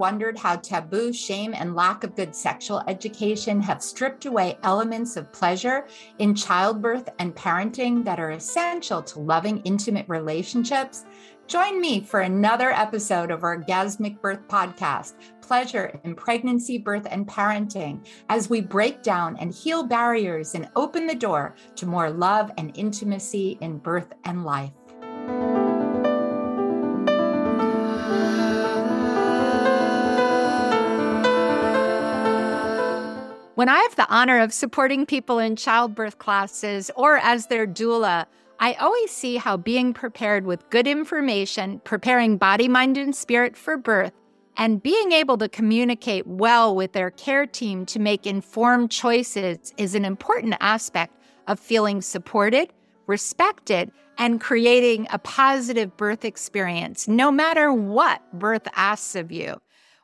wondered how taboo, shame, and lack of good sexual education have stripped away elements of pleasure in childbirth and parenting that are essential to loving, intimate relationships? Join me for another episode of our Orgasmic Birth Podcast Pleasure in Pregnancy, Birth, and Parenting as we break down and heal barriers and open the door to more love and intimacy in birth and life. When I have the honor of supporting people in childbirth classes or as their doula, I always see how being prepared with good information, preparing body, mind, and spirit for birth, and being able to communicate well with their care team to make informed choices is an important aspect of feeling supported, respected, and creating a positive birth experience, no matter what birth asks of you.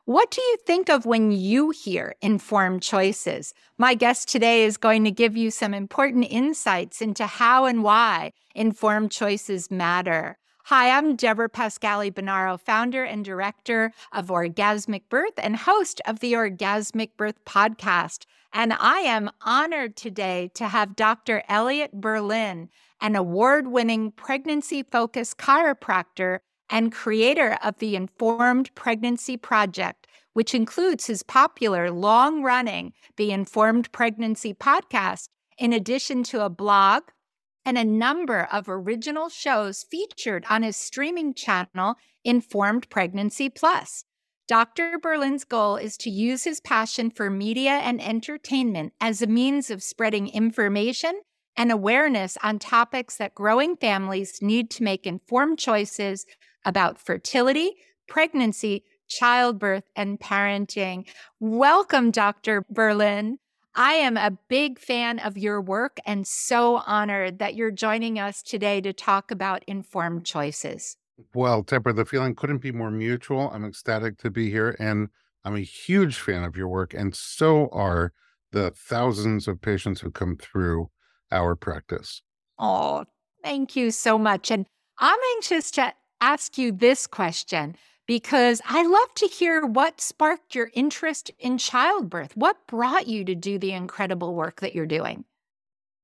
What do you think of when you hear informed choices? My guest today is going to give you some important insights into how and why informed choices matter. Hi, I'm Deborah Pascali Bonaro, founder and director of Orgasmic Birth and host of the Orgasmic Birth podcast. And I am honored today to have Dr. Elliot Berlin, an award winning pregnancy focused chiropractor and creator of the Informed Pregnancy Project, which includes his popular long running The Informed Pregnancy podcast, in addition to a blog and a number of original shows featured on his streaming channel, Informed Pregnancy Plus. Dr. Berlin's goal is to use his passion for media and entertainment as a means of spreading information and awareness on topics that growing families need to make informed choices about fertility, pregnancy, childbirth, and parenting. Welcome, Dr. Berlin. I am a big fan of your work and so honored that you're joining us today to talk about informed choices. Well, Deborah, the feeling couldn't be more mutual. I'm ecstatic to be here, and I'm a huge fan of your work, and so are the thousands of patients who come through our practice. Oh, thank you so much. And I'm anxious to ask you this question because I love to hear what sparked your interest in childbirth. What brought you to do the incredible work that you're doing?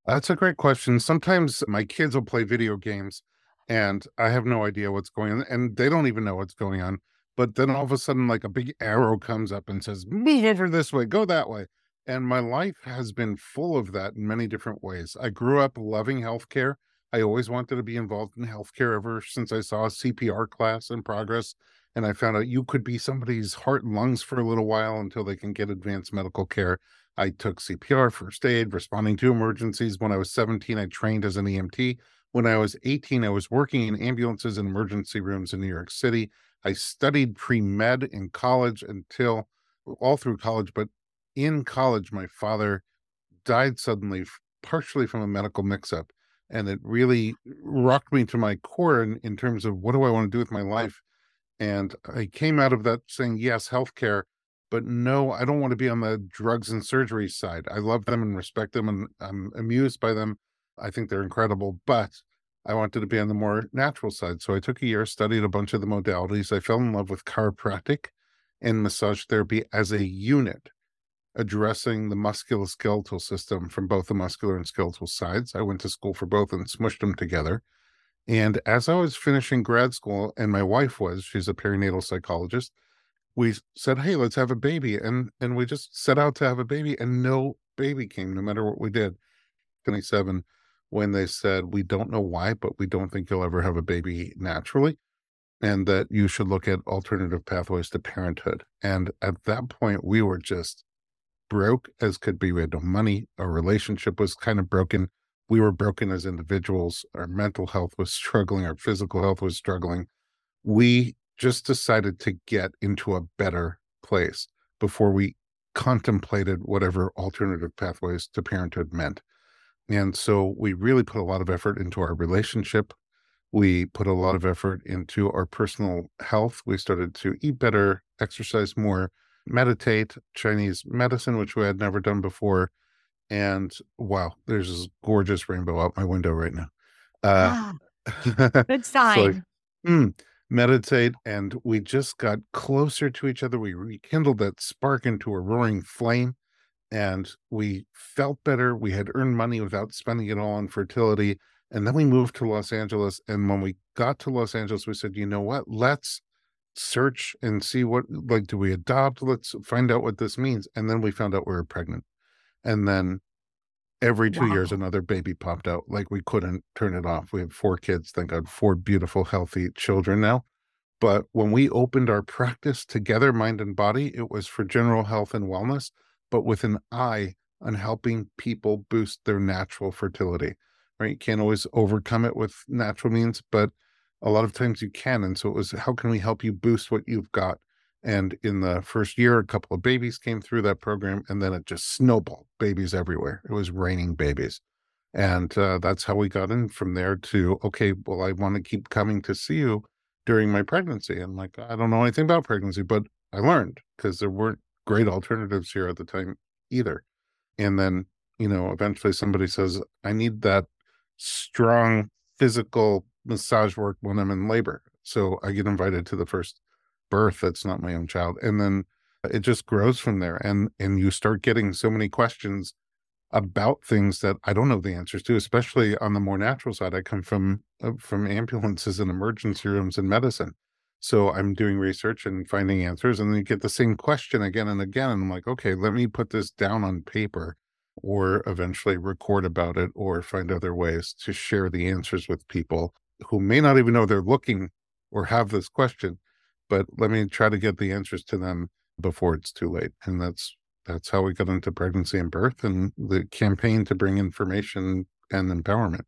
That's a great question. Sometimes my kids will play video games and I have no idea what's going on, and they don't even know what's going on. But then all of a sudden, like a big arrow comes up and says, Move over this way, go that way. And my life has been full of that in many different ways. I grew up loving healthcare. I always wanted to be involved in healthcare ever since I saw a CPR class in progress. And I found out you could be somebody's heart and lungs for a little while until they can get advanced medical care. I took CPR, first aid, responding to emergencies. When I was 17, I trained as an EMT. When I was 18, I was working in ambulances and emergency rooms in New York City. I studied pre med in college until all through college, but in college, my father died suddenly, partially from a medical mix up and it really rocked me to my core in, in terms of what do I want to do with my life. And I came out of that saying, yes, healthcare, but no, I don't want to be on the drugs and surgery side. I love them and respect them and I'm amused by them. I think they're incredible, but I wanted to be on the more natural side. So I took a year, studied a bunch of the modalities. I fell in love with chiropractic and massage therapy as a unit addressing the musculoskeletal system from both the muscular and skeletal sides. I went to school for both and smushed them together. And as I was finishing grad school, and my wife was, she's a perinatal psychologist, we said, Hey, let's have a baby. And and we just set out to have a baby, and no baby came, no matter what we did. 27, when they said, We don't know why, but we don't think you'll ever have a baby naturally. And that you should look at alternative pathways to parenthood. And at that point, we were just broke as could be. We had no money. Our relationship was kind of broken. We were broken as individuals. Our mental health was struggling. Our physical health was struggling. We just decided to get into a better place before we contemplated whatever alternative pathways to parenthood meant. And so we really put a lot of effort into our relationship. We put a lot of effort into our personal health. We started to eat better, exercise more, meditate, Chinese medicine, which we had never done before. And wow, there's this gorgeous rainbow out my window right now. Uh, ah, good sign. mm, meditate, and we just got closer to each other. We rekindled that spark into a roaring flame, and we felt better. We had earned money without spending it all on fertility. And then we moved to Los Angeles. And when we got to Los Angeles, we said, you know what? Let's search and see what, like, do we adopt? Let's find out what this means. And then we found out we were pregnant. And then every two wow. years, another baby popped out. Like, we couldn't turn it off. We have four kids, thank God, four beautiful, healthy children now. But when we opened our practice together, mind and body, it was for general health and wellness, but with an eye on helping people boost their natural fertility right? You can't always overcome it with natural means, but a lot of times you can. And so it was, how can we help you boost what you've got? And in the first year, a couple of babies came through that program, and then it just snowballed babies everywhere. It was raining babies. And uh, that's how we got in from there to, okay, well, I want to keep coming to see you during my pregnancy. And like, I don't know anything about pregnancy, but I learned because there weren't great alternatives here at the time either. And then, you know, eventually somebody says, I need that strong physical massage work when I'm in labor. So I get invited to the first birth that's not my own child. And then it just grows from there. And and you start getting so many questions about things that I don't know the answers to, especially on the more natural side. I come from uh, from ambulances and emergency rooms and medicine. So I'm doing research and finding answers, and then you get the same question again and again. And I'm like, okay, let me put this down on paper or eventually record about it or find other ways to share the answers with people who may not even know they're looking or have this question but let me try to get the answers to them before it's too late. And that's that's how we got into pregnancy and birth and the campaign to bring information and empowerment.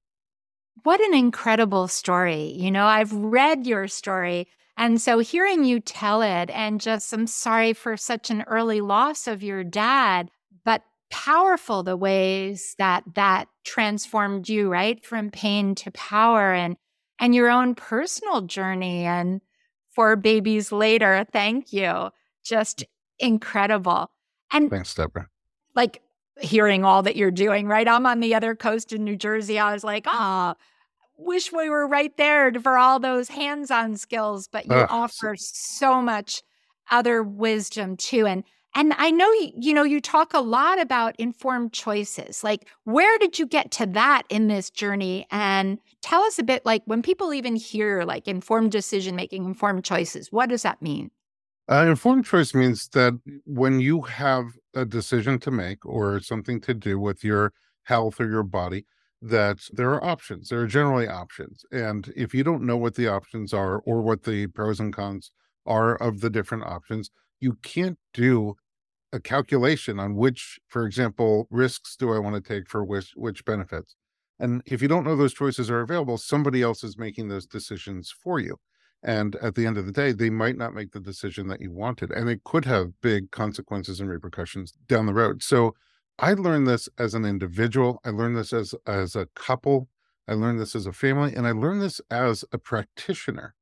What an incredible story. You know i've read your story and so hearing you tell it and just i'm sorry for such an early loss of your dad but powerful the ways that that transformed you right? From pain to power and and your own personal journey and four babies later thank you. Just incredible. And thanks deborah. like hearing all that you're doing right? I'm on the other coast in new jersey. I was like ah oh, wish we were right there for all those hands-on skills but you uh, offer so much other wisdom too and and I know, you know, you talk a lot about informed choices. Like, where did you get to that in this journey? And tell us a bit, like, when people even hear like informed decision making, informed choices, what does that mean? Uh, informed choice means that when you have a decision to make or something to do with your health or your body, that there are options. There are generally options. And if you don't know what the options are or what the pros and cons are of the different options, you can't do a calculation on which, for example, risks do I want to take for which which benefits. And if you don't know those choices are available, somebody else is making those decisions for you. And at the end of the day, they might not make the decision that you wanted. And it could have big consequences and repercussions down the road. So I learned this as an individual. I learned this as as a couple. I learned this as a family. And I learned this as a practitioner.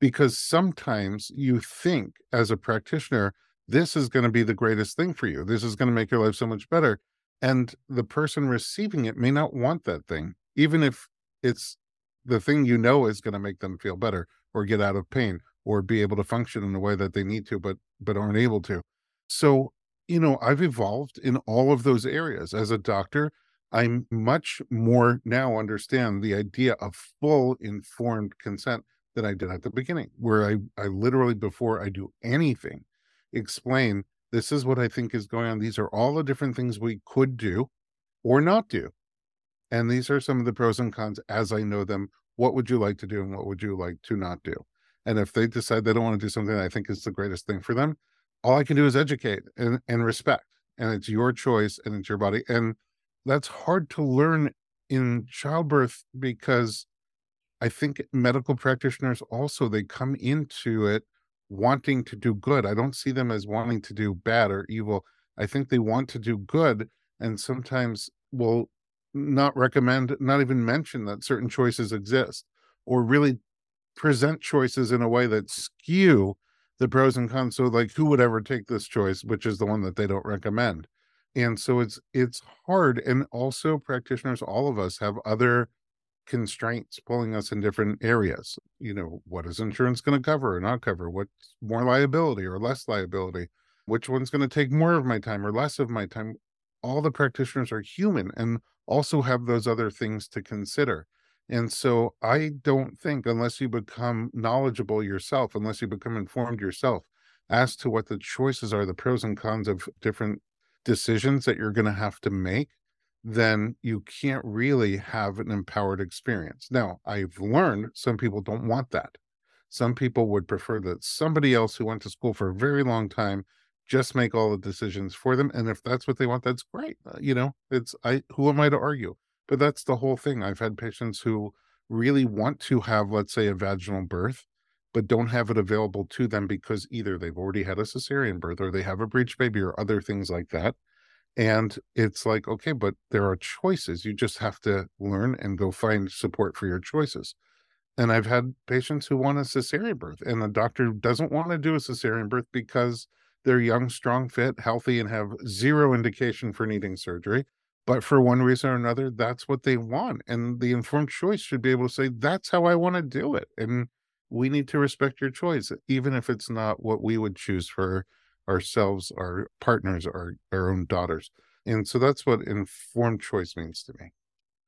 Because sometimes you think as a practitioner, this is going to be the greatest thing for you. This is going to make your life so much better. And the person receiving it may not want that thing, even if it's the thing you know is going to make them feel better or get out of pain or be able to function in a way that they need to, but but aren't able to. So, you know, I've evolved in all of those areas. As a doctor, I'm much more now understand the idea of full informed consent than I did at the beginning, where I, I literally before I do anything, explain this is what I think is going on. These are all the different things we could do or not do. And these are some of the pros and cons as I know them. What would you like to do and what would you like to not do? And if they decide they don't want to do something I think is the greatest thing for them, all I can do is educate and, and respect. And it's your choice and it's your body. And that's hard to learn in childbirth because I think medical practitioners also they come into it wanting to do good. I don't see them as wanting to do bad or evil. I think they want to do good and sometimes will not recommend, not even mention that certain choices exist or really present choices in a way that skew the pros and cons. So like who would ever take this choice, which is the one that they don't recommend. And so it's it's hard. And also practitioners, all of us have other constraints pulling us in different areas. You know, what is insurance going to cover or not cover? What's more liability or less liability? Which one's going to take more of my time or less of my time? All the practitioners are human and also have those other things to consider. And so I don't think, unless you become knowledgeable yourself, unless you become informed yourself as to what the choices are, the pros and cons of different decisions that you're going to have to make, then you can't really have an empowered experience. Now, I've learned some people don't want that. Some people would prefer that somebody else who went to school for a very long time just make all the decisions for them. And if that's what they want, that's great. Uh, you know, it's I who am I to argue? But that's the whole thing. I've had patients who really want to have, let's say, a vaginal birth, but don't have it available to them because either they've already had a cesarean birth or they have a breech baby or other things like that. And it's like, okay, but there are choices. You just have to learn and go find support for your choices. And I've had patients who want a cesarean birth, and the doctor doesn't want to do a cesarean birth because they're young, strong, fit, healthy, and have zero indication for needing surgery. But for one reason or another, that's what they want. And the informed choice should be able to say, that's how I want to do it. And we need to respect your choice, even if it's not what we would choose for ourselves, our partners, our, our own daughters. And so that's what informed choice means to me.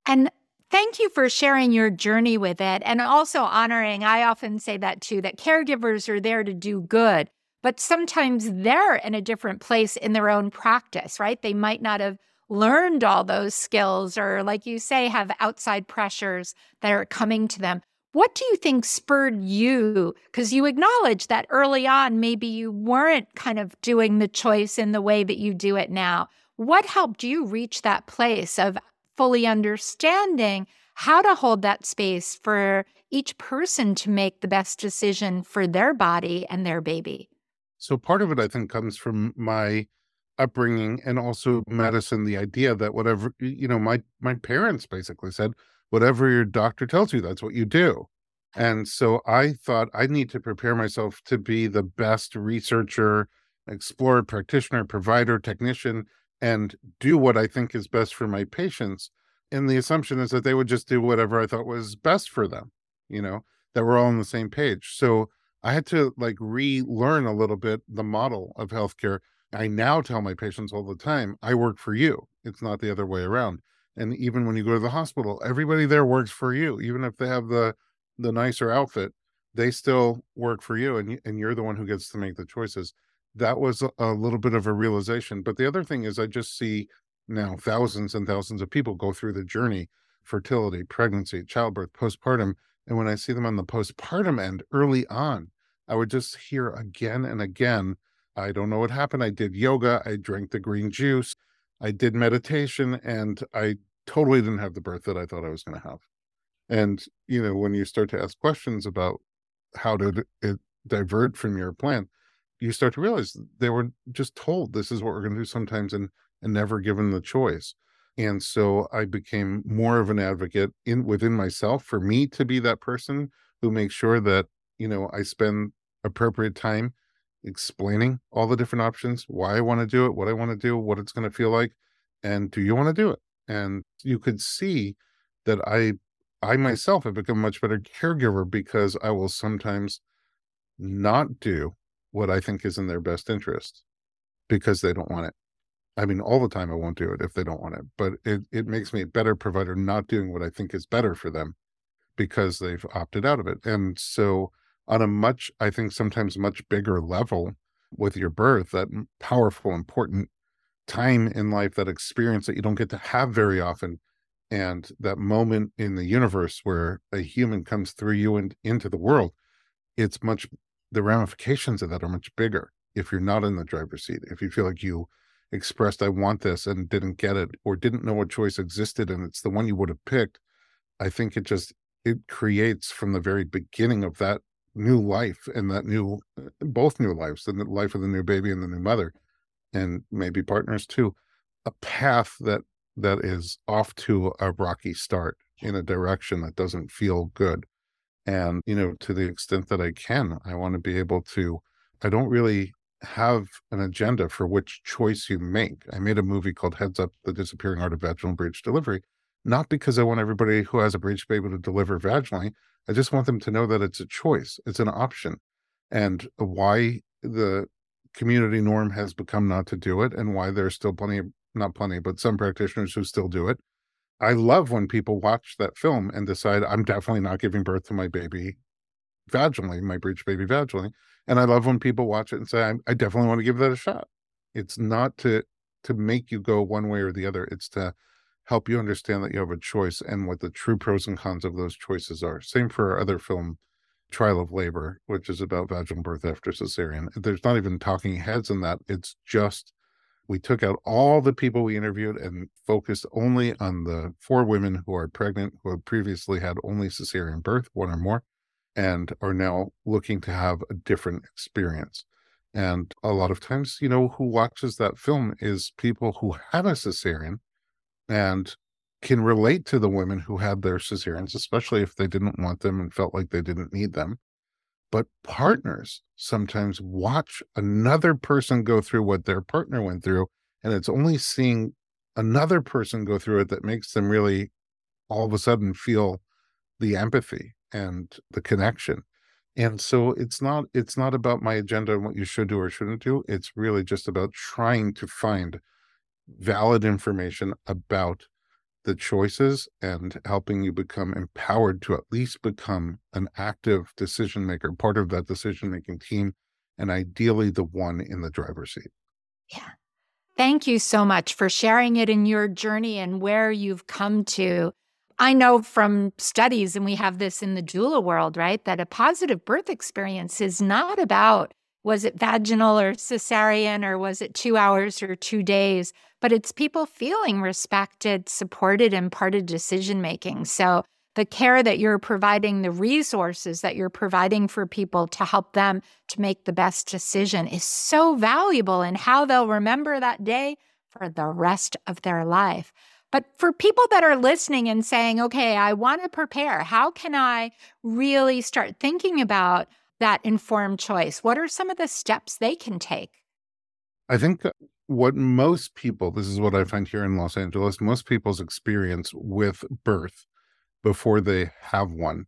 And thank you for sharing your journey with it and also honoring. I often say that too that caregivers are there to do good, but sometimes they're in a different place in their own practice, right? They might not have learned all those skills or, like you say, have outside pressures that are coming to them. What do you think spurred you? Because you acknowledge that early on, maybe you weren't kind of doing the choice in the way that you do it now. What helped you reach that place of fully understanding how to hold that space for each person to make the best decision for their body and their baby? So, part of it, I think, comes from my upbringing and also medicine the idea that whatever you know my my parents basically said whatever your doctor tells you, that's what you do. And so I thought I need to prepare myself to be the best researcher, explorer, practitioner, provider, technician, and do what I think is best for my patients. And the assumption is that they would just do whatever I thought was best for them, you know, that we're all on the same page. So I had to like relearn a little bit the model of healthcare. I now tell my patients all the time, I work for you. It's not the other way around and even when you go to the hospital everybody there works for you even if they have the the nicer outfit they still work for you and, and you're the one who gets to make the choices. That was a, little bit of a realization but the other thing is i just see now thousands and thousands of people go through the journey fertility pregnancy childbirth postpartum and when i see them on the postpartum end early on i would just hear again and again i don't know what happened i did yoga i drank the green juice I did meditation and I totally didn't have the birth that I thought I was going to have. And, you know, when you start to ask questions about how did it divert from your plan, you start to realize they were just told this is what we're going to do sometimes and, and never given the choice. And so I became more of an advocate in within myself for me to be that person who makes sure that, you know, I spend appropriate time explaining all the different options, why I want to do it, what I want to do, what it's going to feel like, and do you want to do it? And you could see that I I myself have become a much better caregiver because I will sometimes not do what I think is in their best interest because they don't want it. I mean, all the time I won't do it if they don't want it, but it, it makes me a better provider not doing what I think is better for them because they've opted out of it. And so on a much, I think sometimes much bigger level with your birth, that powerful, important time in life, that experience that you don't get to have very often. And that moment in the universe where a human comes through you and into the world, it's much, the ramifications of that are much bigger if you're not in the driver's seat. If you feel like you expressed, I want this and didn't get it, or didn't know a choice existed and it's the one you would have picked, I think it just, it creates from the very beginning of that new life and that new uh, both new lives and the life of the new baby and the new mother and maybe partners too a path that that is off to a rocky start in a direction that doesn't feel good. And you know to the extent that i can i want to be able to i don't really have an agenda for which choice you make. I made a movie called heads up the disappearing art of vaginal breech delivery not because I want everybody who has a breech baby to deliver vaginally. I just want them to know that it's a choice, it's an option, and why the community norm has become not to do it, and why there's still plenty, of, not plenty, but some practitioners who still do it. I love when people watch that film and decide I'm definitely not giving birth to my baby vaginally, my breech baby vaginally. And I love when people watch it and say, I definitely want to give that a shot. It's not to to make you go one way or the other. It's to help you understand that you have a choice and what the true pros and cons of those choices are. Same for our other film, Trial of Labor, which is about vaginal birth after cesarean. There's not even talking heads in that. It's just we took out all the people we interviewed and focused only on the four women who are pregnant who had previously had only cesarean birth, one or more, and are now looking to have a different experience. And a lot of times, you know, who watches that film is people who had a cesarean and can relate to the women who had their cesareans, especially if they didn't want them and felt like they didn't need them. But partners sometimes watch another person go through what their partner went through, and it's only seeing another person go through it that makes them really all of a sudden feel the empathy and the connection and so it's not it's not about my agenda and what you should do or shouldn't do it's really just about trying to find valid information about the choices and helping you become empowered to at least become an active decision maker part of that decision making team and ideally the one in the driver's seat. Yeah. Thank you so much for sharing it in your journey and where you've come to. I know from studies, and we have this in the doula world, right, that a positive birth experience is not about was it vaginal or cesarean or was it two hours or two days, but it's people feeling respected, supported, and part of decision making. So the care that you're providing, the resources that you're providing for people to help them to make the best decision is so valuable in how they'll remember that day for the rest of their life. But for people that are listening and saying, okay, I want to prepare, how can I really start thinking about that informed choice? What are some of the steps they can take? I think what most people, this is what I find here in Los Angeles, most people's experience with birth before they have one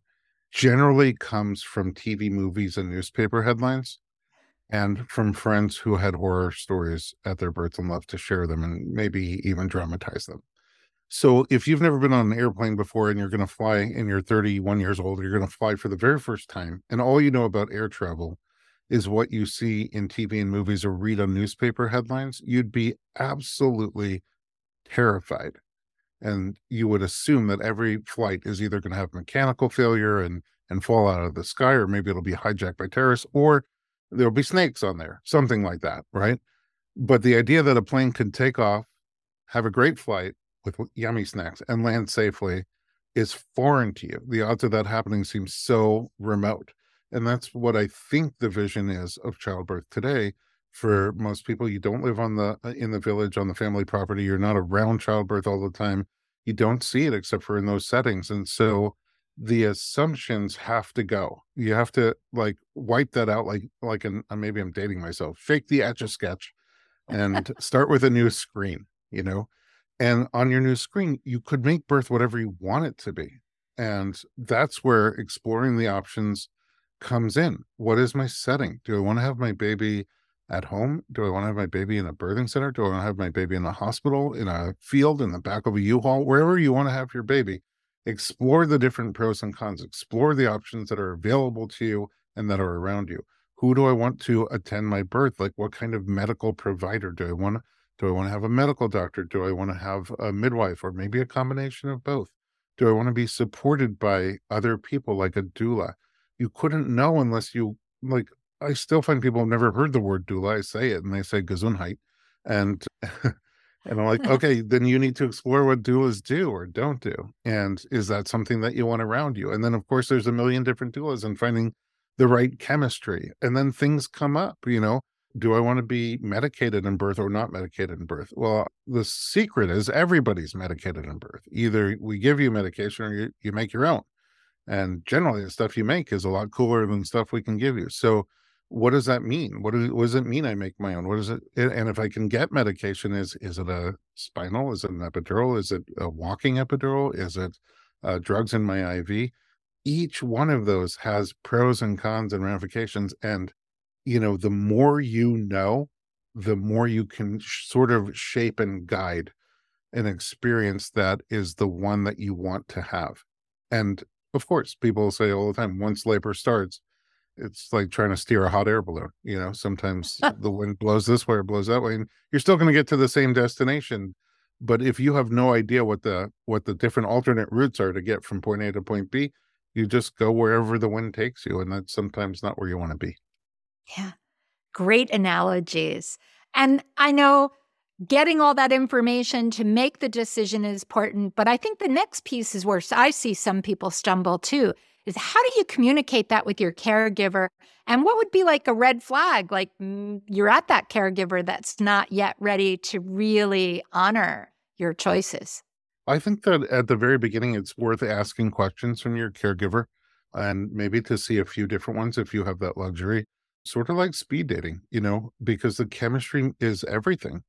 generally comes from TV, movies, and newspaper headlines and from friends who had horror stories at their birth and love to share them and maybe even dramatize them. So if you've never been on an airplane before and you're going to fly and you're 31 years old, you're going to fly for the very first time, and all you know about air travel is what you see in TV and movies or read on newspaper headlines, you'd be absolutely terrified. And you would assume that every flight is either going to have mechanical failure and and fall out of the sky, or maybe it'll be hijacked by terrorists, or there'll be snakes on there, something like that, right? But the idea that a plane can take off, have a great flight, with yummy snacks and land safely is foreign to you. The odds of that happening seem so remote. And that's what I think the vision is of childbirth today. For most people, you don't live on the uh, in the village on the family property. You're not around childbirth all the time. You don't see it except for in those settings. And so the assumptions have to go. You have to like wipe that out like like an uh, maybe I'm dating myself. Fake the etch a sketch and start with a new screen, you know and on your new screen, you could make birth whatever you want it to be. And that's where exploring the options comes in. What is my setting? Do I want to have my baby at home? Do I want to have my baby in a birthing center? Do I want to have my baby in a hospital, in a field, in the back of a U-Haul, wherever you want to have your baby? Explore the different pros and cons. Explore the options that are available to you and that are around you. Who do I want to attend my birth? Like, what kind of medical provider do I want to? Do I want to have a medical doctor? Do I want to have a midwife or maybe a combination of both? Do I want to be supported by other people like a doula? You couldn't know unless you like I still find people have never heard the word doula. I say it and they say Gesundheit. And and I'm like, okay, then you need to explore what doulas do or don't do. And is that something that you want around you? And then of course there's a million different doulas and finding the right chemistry. And then things come up, you know do I want to be medicated in birth or not medicated in birth? Well, the secret is everybody's medicated in birth. Either we give you medication or you, you make your own. And generally, the stuff you make is a lot cooler than stuff we can give you. So what does that mean? What, what does it mean I make my own? What is it? And if I can get medication, is is it a spinal? Is it an epidural? Is it a walking epidural? Is it uh, drugs in my IV? Each one of those has pros and cons and ramifications. And, you know, the more you know, the more you can sh- sort of shape and guide an experience that is the one that you want to have. And of course, people say all the time, once labor starts, it's like trying to steer a hot air balloon. You know, sometimes the wind blows this way or blows that way, and you're still going to get to the same destination. But if you have no idea what the what the different alternate routes are to get from point A to point B, you just go wherever the wind takes you, and that's sometimes not where you want to be. Yeah, great analogies. And I know getting all that information to make the decision is important, but I think the next piece is where I see some people stumble too is how do you communicate that with your caregiver? And what would be like a red flag? Like mm, you're at that caregiver that's not yet ready to really honor your choices. I think that at the very beginning, it's worth asking questions from your caregiver and maybe to see a few different ones if you have that luxury. Sort of like speed dating, you know, because the chemistry is everything.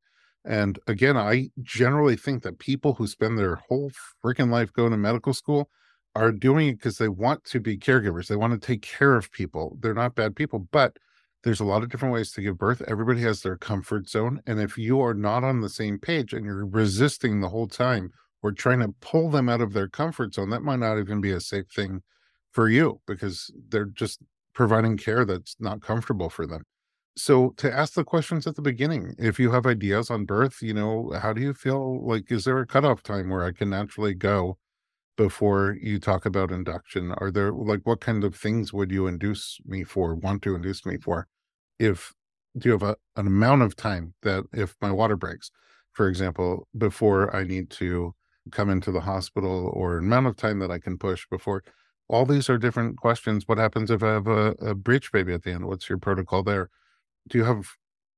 And again, I generally think that people who spend their whole freaking life going to medical school are doing it because they want to be caregivers. They want to take care of people. They're not bad people, but there's a lot of different ways to give birth. Everybody has their comfort zone. And if you are not on the same page and you're resisting the whole time or trying to pull them out of their comfort zone, that might not even be a safe thing for you because they're just providing care that's not comfortable for them. So to ask the questions at the beginning, if you have ideas on birth, you know, how do you feel like is there a cutoff time where I can naturally go before you talk about induction? Are there like what kind of things would you induce me for, want to induce me for? If do you have a, an amount of time that if my water breaks, for example, before I need to come into the hospital or an amount of time that I can push before all these are different questions. What happens if I have a, a baby at the end? What's your protocol there? Do you have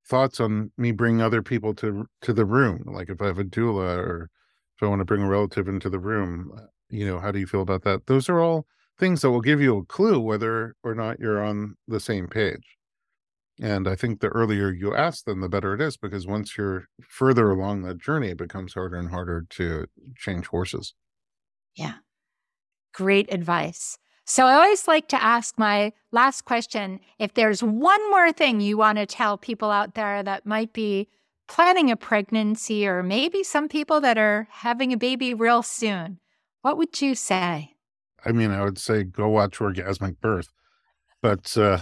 thoughts on me bringing other people to to the room? Like if I have a doula or if I want to bring a relative into the room, uh, you know how do you feel about that those are all things that will give you a clue whether or not you're on the same page and i think the earlier you ask them the better it is because once you're further along that journey it becomes harder and harder to change horses yeah great advice so i always like to ask my last question if there's one more thing you want to tell people out there that might be planning a pregnancy or maybe some people that are having a baby real soon what would you say? I mean, I would say go watch Orgasmic Birth. But uh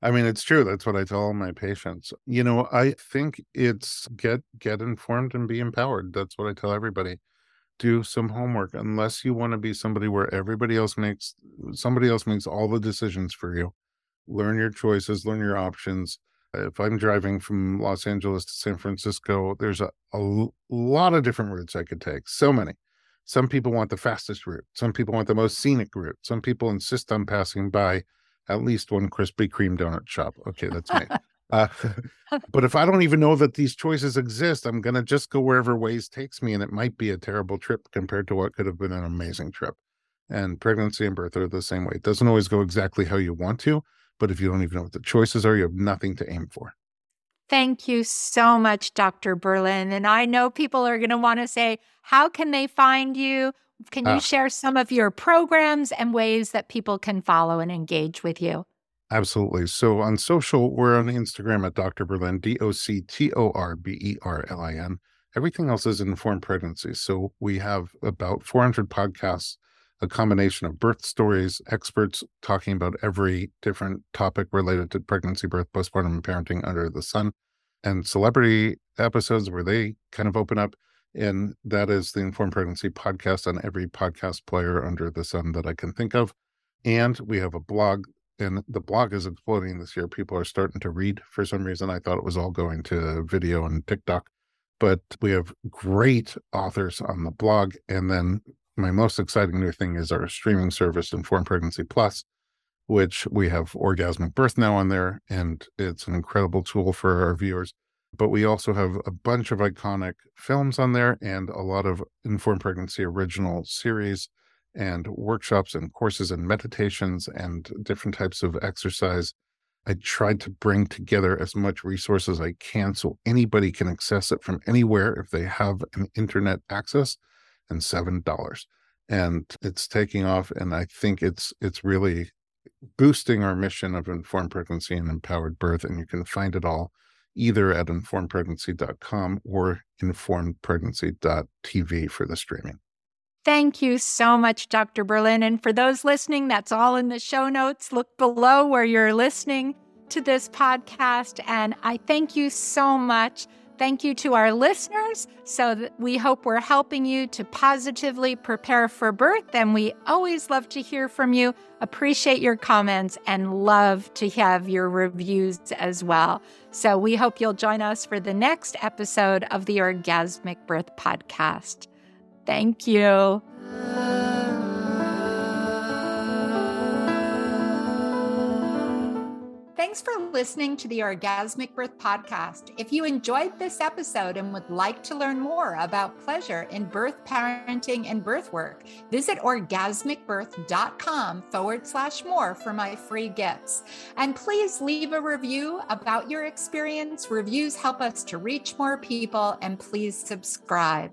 I mean, it's true. That's what I tell all my patients. You know, I think it's get get informed and be empowered. That's what I tell everybody. Do some homework unless you want to be somebody where everybody else makes somebody else makes all the decisions for you. Learn your choices, learn your options. If I'm driving from Los Angeles to San Francisco, there's a, a lot of different routes I could take. So many. Some people want the fastest route. Some people want the most scenic route. Some people insist on passing by at least one Krispy Kreme donut shop. Okay, that's me. Uh, but if I don't even know that these choices exist, I'm going to just go wherever Waze takes me. And it might be a terrible trip compared to what could have been an amazing trip. And pregnancy and birth are the same way. It doesn't always go exactly how you want to, but if you don't even know what the choices are, you have nothing to aim for. Thank you so much, Dr. Berlin. And I know people are going to want to say, how can they find you? Can you uh, share some of your programs and ways that people can follow and engage with you? Absolutely. So on social, we're on Instagram at Dr. Berlin, D O C T O R B E R L I N. Everything else is informed pregnancy. So we have about 400 podcasts, a combination of birth stories, experts talking about every different topic related to pregnancy, birth, postpartum, and parenting under the sun, and celebrity episodes where they kind of open up. And that is the Informed Pregnancy podcast on every podcast player under the sun that I can think of. And we have a blog, and the blog is exploding this year. People are starting to read for some reason. I thought it was all going to video and TikTok, but we have great authors on the blog. And then my most exciting new thing is our streaming service, Informed Pregnancy Plus, which we have Orgasmic Birth now on there. And it's an incredible tool for our viewers but we also have a bunch of iconic films on there and a lot of informed pregnancy original series and workshops and courses and meditations and different types of exercise I tried to bring together as much resources as I can so anybody can access it from anywhere if they have an internet access and seven dollars. And it's taking off and I think it's it's really boosting our mission of informed pregnancy and empowered birth. And you can find it all either at informedpregnancy.com or informedpregnancy.tv for the streaming. Thank you so much, Dr. Berlin. And for those listening, that's all in the show notes. Look below where you're listening to this podcast. And I thank you so much. Thank you to our listeners. So we hope we're helping you to positively prepare for birth. And we always love to hear from you. Appreciate your comments and love to have your reviews as well. So we hope you'll join us for the next episode of the Orgasmic Birth Podcast. Thank you. Thanks for listening to the Orgasmic Birth Podcast. If you enjoyed this episode and would like to learn more about pleasure in birth, parenting, and birth work, visit orgasmicbirth.com forward slash more for my free gifts. And please leave a review about your experience. Reviews help us to reach more people, and please subscribe.